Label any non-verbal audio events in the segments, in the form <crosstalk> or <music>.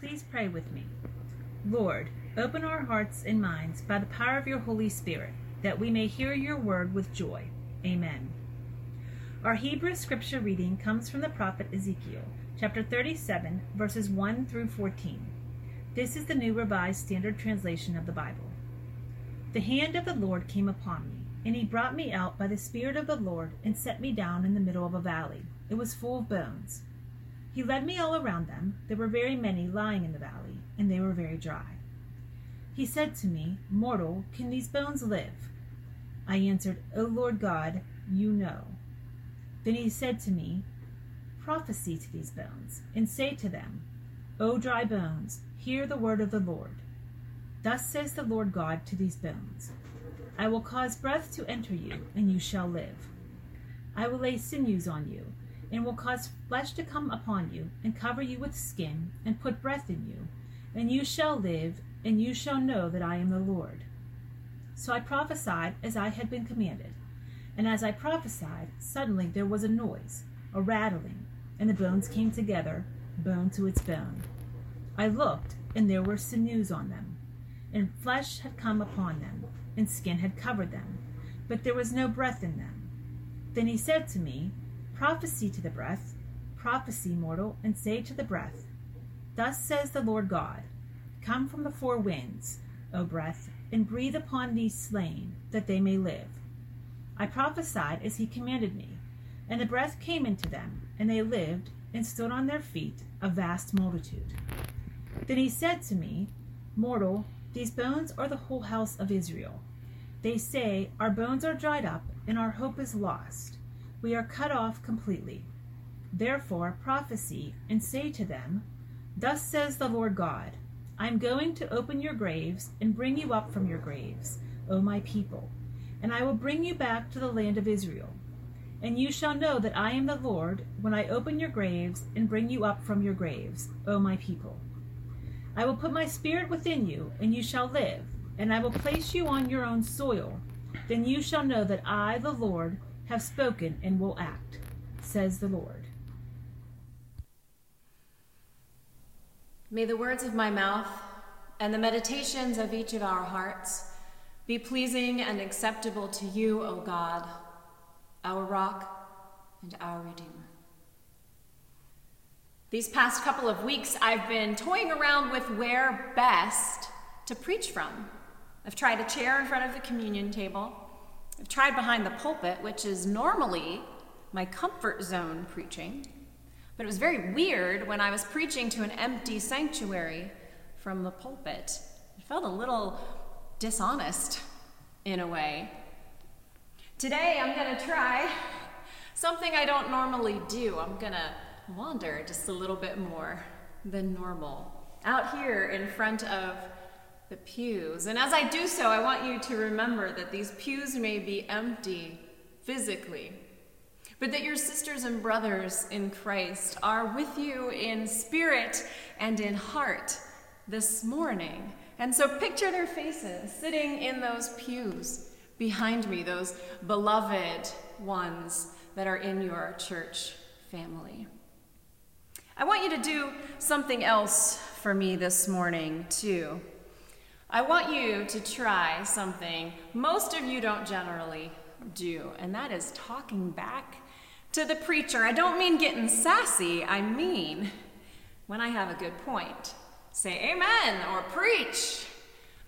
please pray with me. Lord, open our hearts and minds by the power of your Holy Spirit, that we may hear your word with joy. Amen. Our Hebrew scripture reading comes from the prophet Ezekiel, chapter 37, verses 1 through 14. This is the New Revised Standard Translation of the Bible. The hand of the Lord came upon me, and he brought me out by the Spirit of the Lord and set me down in the middle of a valley. It was full of bones. He led me all around them. There were very many lying in the valley, and they were very dry. He said to me, Mortal, can these bones live? I answered, O Lord God, you know. Then he said to me, Prophesy to these bones, and say to them, O dry bones, hear the word of the Lord. Thus says the Lord God to these bones I will cause breath to enter you, and you shall live. I will lay sinews on you, and will cause flesh to come upon you, and cover you with skin, and put breath in you, and you shall live, and you shall know that I am the Lord. So I prophesied as I had been commanded. And as I prophesied, suddenly there was a noise, a rattling, and the bones came together, bone to its bone. I looked, and there were sinews on them, and flesh had come upon them, and skin had covered them, but there was no breath in them. Then he said to me, Prophesy to the breath, prophesy, mortal, and say to the breath, Thus says the Lord God Come from the four winds, O breath, and breathe upon these slain, that they may live. I prophesied as he commanded me, and the breath came into them, and they lived, and stood on their feet, a vast multitude. Then he said to me, Mortal, these bones are the whole house of Israel. They say, Our bones are dried up, and our hope is lost. We are cut off completely. Therefore prophesy, and say to them, Thus says the Lord God I am going to open your graves and bring you up from your graves, O my people, and I will bring you back to the land of Israel. And you shall know that I am the Lord when I open your graves and bring you up from your graves, O my people. I will put my spirit within you, and you shall live, and I will place you on your own soil. Then you shall know that I, the Lord, have spoken and will act, says the Lord. May the words of my mouth and the meditations of each of our hearts be pleasing and acceptable to you, O God, our rock and our Redeemer. These past couple of weeks, I've been toying around with where best to preach from. I've tried a chair in front of the communion table. I've tried behind the pulpit, which is normally my comfort zone preaching. But it was very weird when I was preaching to an empty sanctuary from the pulpit. It felt a little dishonest in a way. Today I'm going to try something I don't normally do. I'm going to wander just a little bit more than normal out here in front of the pews. And as I do so, I want you to remember that these pews may be empty physically, but that your sisters and brothers in Christ are with you in spirit and in heart this morning. And so picture their faces sitting in those pews behind me, those beloved ones that are in your church family. I want you to do something else for me this morning, too. I want you to try something most of you don't generally do, and that is talking back to the preacher. I don't mean getting sassy, I mean when I have a good point. Say amen or preach.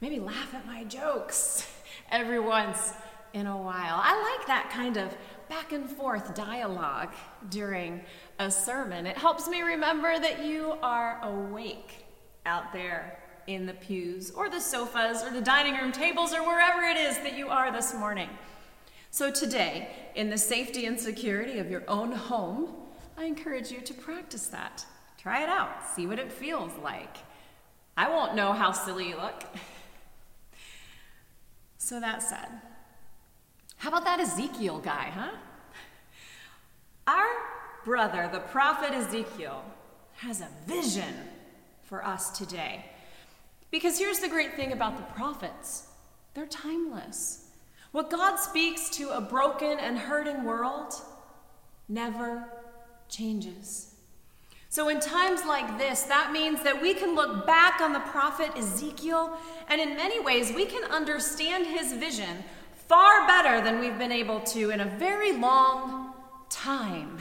Maybe laugh at my jokes every once in a while. I like that kind of back and forth dialogue during a sermon. It helps me remember that you are awake out there in the pews or the sofas or the dining room tables or wherever it is that you are this morning. So, today, in the safety and security of your own home, I encourage you to practice that. Try it out, see what it feels like. I won't know how silly you look. <laughs> So, that said, how about that Ezekiel guy, huh? Our brother, the prophet Ezekiel, has a vision for us today. Because here's the great thing about the prophets they're timeless. What God speaks to a broken and hurting world never changes. So, in times like this, that means that we can look back on the prophet Ezekiel, and in many ways, we can understand his vision far better than we've been able to in a very long time.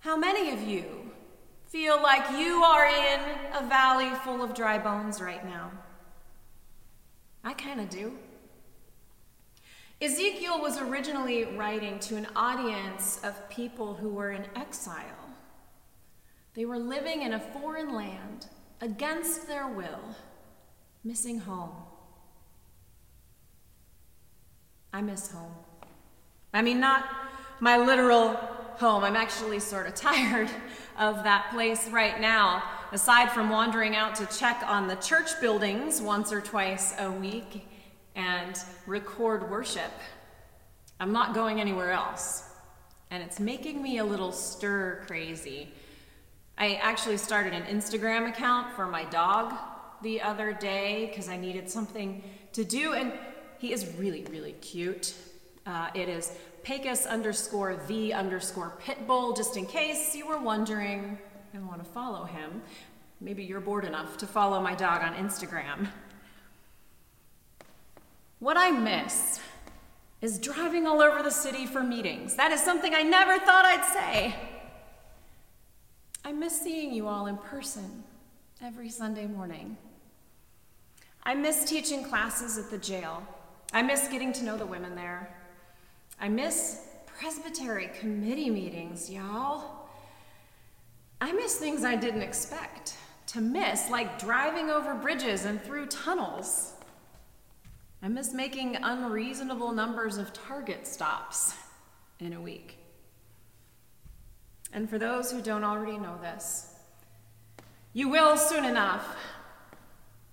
How many of you feel like you are in a valley full of dry bones right now? I kind of do. Ezekiel was originally writing to an audience of people who were in exile. They were living in a foreign land against their will, missing home. I miss home. I mean, not my literal home. I'm actually sort of <laughs> tired of that place right now. Aside from wandering out to check on the church buildings once or twice a week and record worship, I'm not going anywhere else. And it's making me a little stir crazy. I actually started an Instagram account for my dog the other day because I needed something to do. And he is really, really cute. Uh, it is Pecos underscore the underscore pitbull, just in case you were wondering and want to follow him. Maybe you're bored enough to follow my dog on Instagram. What I miss is driving all over the city for meetings. That is something I never thought I'd say. I miss seeing you all in person every Sunday morning. I miss teaching classes at the jail. I miss getting to know the women there. I miss presbytery committee meetings, y'all. I miss things I didn't expect to miss, like driving over bridges and through tunnels. I miss making unreasonable numbers of target stops in a week. And for those who don't already know this, you will soon enough.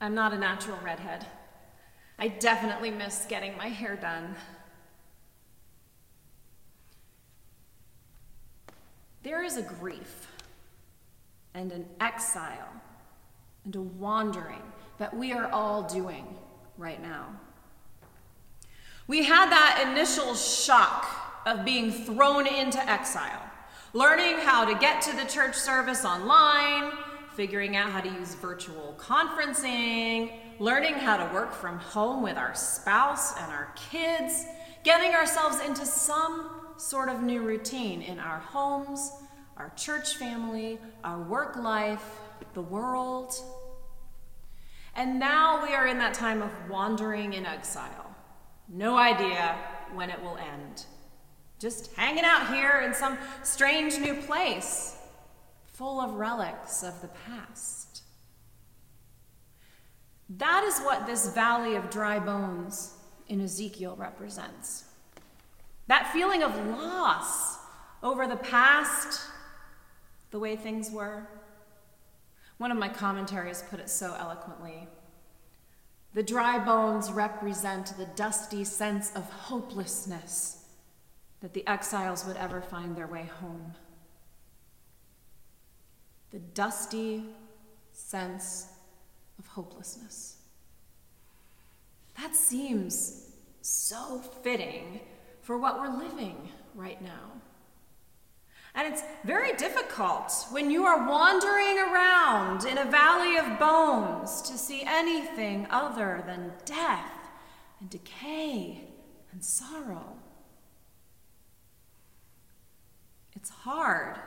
I'm not a natural redhead. I definitely miss getting my hair done. There is a grief and an exile and a wandering that we are all doing right now. We had that initial shock of being thrown into exile, learning how to get to the church service online, figuring out how to use virtual conferencing, learning how to work from home with our spouse and our kids, getting ourselves into some sort of new routine in our homes, our church family, our work life, the world. And now we are in that time of wandering in exile. No idea when it will end. Just hanging out here in some strange new place, full of relics of the past. That is what this valley of dry bones in Ezekiel represents. That feeling of loss over the past, the way things were. One of my commentaries put it so eloquently. The dry bones represent the dusty sense of hopelessness that the exiles would ever find their way home. The dusty sense of hopelessness. That seems so fitting for what we're living right now. And it's very difficult when you are wandering around in a valley of bones to see anything other than death and decay and sorrow. It's hard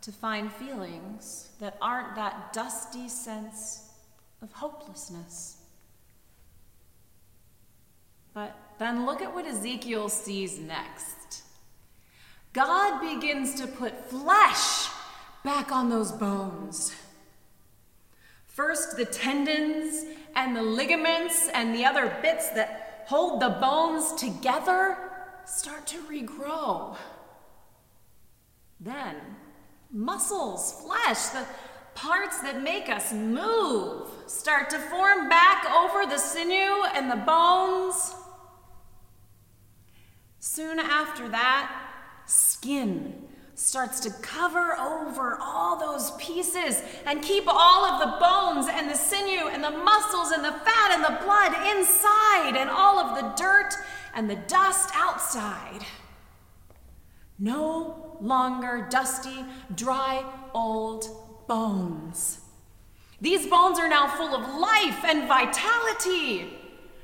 to find feelings that aren't that dusty sense of hopelessness. But then look at what Ezekiel sees next. God begins to put flesh back on those bones. First, the tendons and the ligaments and the other bits that hold the bones together start to regrow. Then, muscles, flesh, the parts that make us move start to form back over the sinew and the bones. Soon after that, skin starts to cover over all those pieces and keep all of the bones and the sinew and the muscles and the fat and the blood inside and all of the dirt and the dust outside. No longer dusty, dry, old bones. These bones are now full of life and vitality.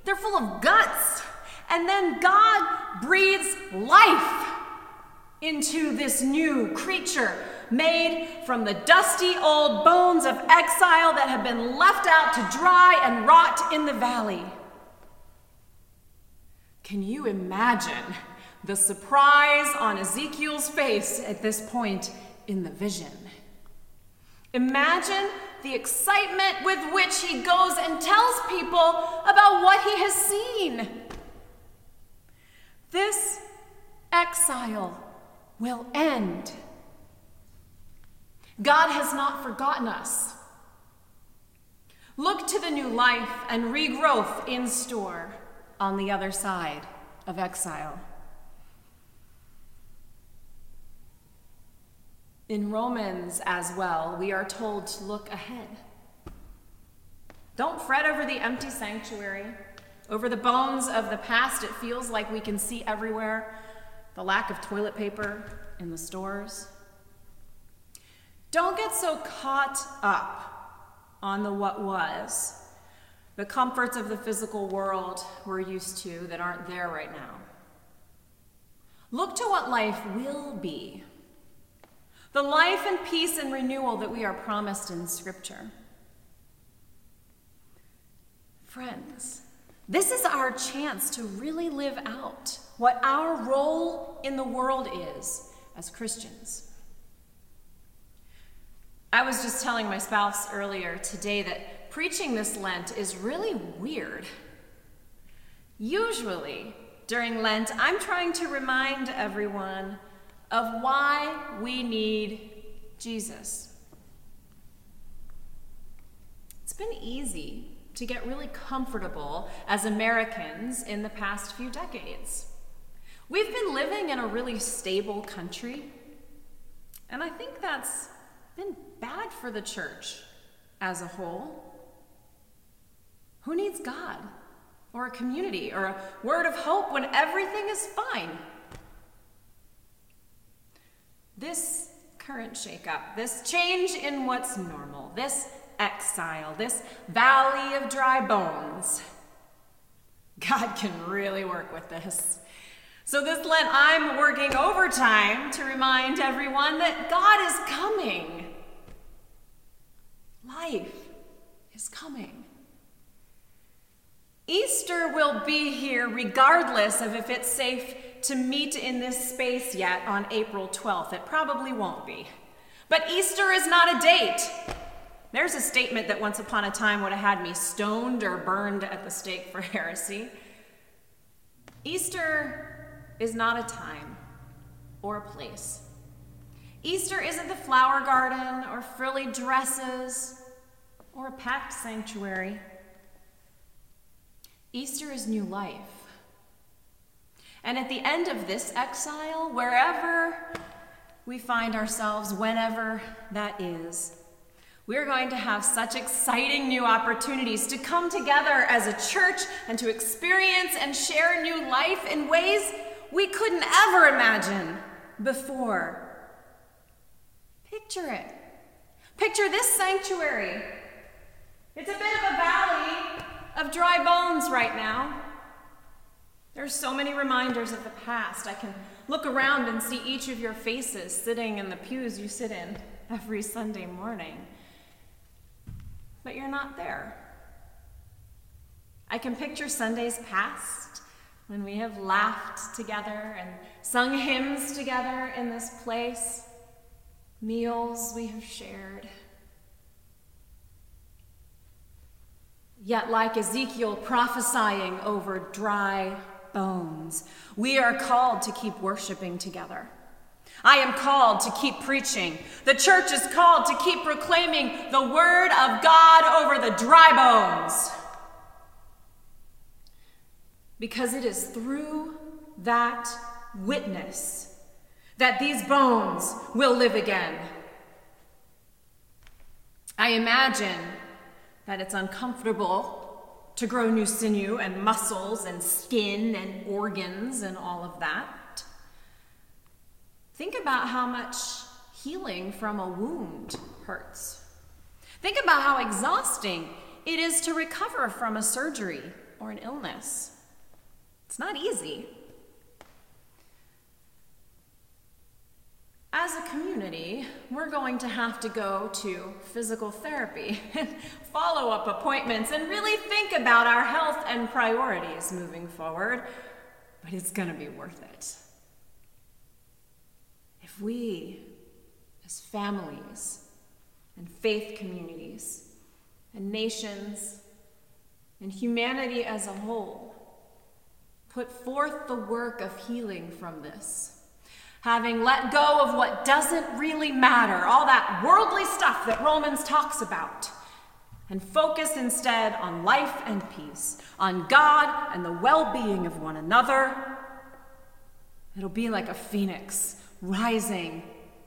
They're full of guts. And then God breathes life into this new creature made from the dusty old bones of exile that have been left out to dry and rot in the valley. Can you imagine the surprise on Ezekiel's face at this point in the vision? Imagine the excitement with which he goes and tells people about what he has seen. This exile will end. God has not forgotten us. Look to the new life and regrowth in store on the other side of exile. In Romans as well, we are told to look ahead. Don't fret over the empty sanctuary, over the bones of the past it feels like we can see everywhere, the lack of toilet paper in the stores. Don't get so caught up on the what was, the comforts of the physical world we're used to that aren't there right now. Look to what life will be, the life and peace and renewal that we are promised in Scripture. Friends, this is our chance to really live out what our role in the world is as Christians. I was just telling my spouse earlier today that preaching this Lent is really weird. Usually, during Lent, I'm trying to remind everyone of why we need Jesus. It's been easy to get really comfortable as Americans in the past few decades. We've been living in a really stable country, and I think that's been bad for the church as a whole. Who needs God or a community or a word of hope when everything is fine? This current shakeup, this change in what's normal, this exile, this valley of dry bones, God can really work with this. So, this Lent, I'm working overtime to remind everyone that God is coming. Life is coming. Easter will be here regardless of if it's safe to meet in this space yet on April 12th. It probably won't be. But Easter is not a date. There's a statement that once upon a time would have had me stoned or burned at the stake for <laughs> heresy. Easter is not a time or a place. Easter isn't the flower garden or frilly dresses or a packed sanctuary. Easter is new life. And at the end of this exile, wherever we find ourselves, whenever that is, we're going to have such exciting new opportunities to come together as a church and to experience and share new life in ways we couldn't ever imagine before. Picture it. Picture this sanctuary. It's a bit of a valley of dry bones right now. There are so many reminders of the past. I can look around and see each of your faces sitting in the pews you sit in every Sunday morning. But you're not there. I can picture Sundays past when we have laughed together and sung hymns together in this place, meals we have shared. Yet, like Ezekiel prophesying over dry bones, we are called to keep worshiping together. I am called to keep preaching. The church is called to keep proclaiming the word of God over the dry bones because it is through that witness that these bones will live again. I imagine that it's uncomfortable to grow new sinew and muscles and skin and organs and all of that. Think about how much healing from a wound hurts. Think about how exhausting it is to recover from a surgery or an illness. It's not easy. As a community, we're going to have to go to physical therapy <laughs> and follow up appointments and really think about our health and priorities moving forward, but it's going to be worth it. If we, as families and faith communities and nations and humanity as a whole, put forth the work of healing from this, having let go of what doesn't really matter, all that worldly stuff that Romans talks about, and focus instead on life and peace, on God and the well being of one another, it'll be like a phoenix rising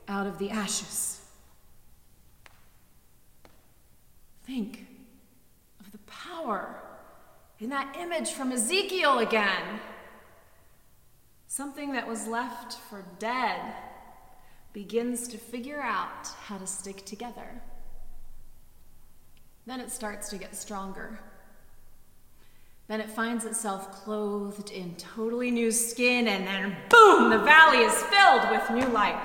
out of the ashes. Think of the power in that image from Ezekiel again. Something that was left for dead begins to figure out how to stick together. Then it starts to get stronger. Then it finds itself clothed in totally new skin, and then boom, the valley is filled with new life.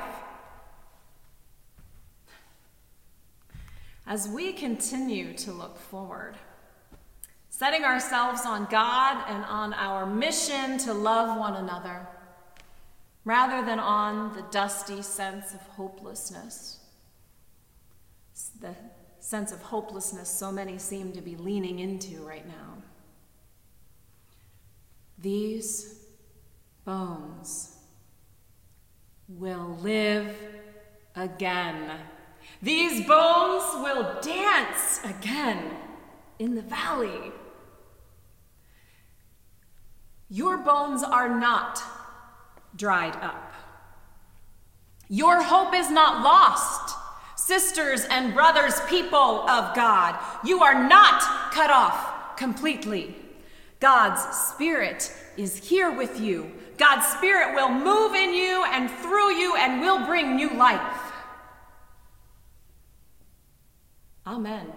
As we continue to look forward, setting ourselves on God and on our mission to love one another, rather than on the dusty sense of hopelessness. The sense of hopelessness so many seem to be leaning into right now. These bones will live again. These bones will dance again in the valley. Your bones are not dried up. Your hope is not lost, sisters and brothers, people of God. You are not cut off completely. God's Spirit is here with you. God's Spirit will move in you and through you and will bring new life. Amen.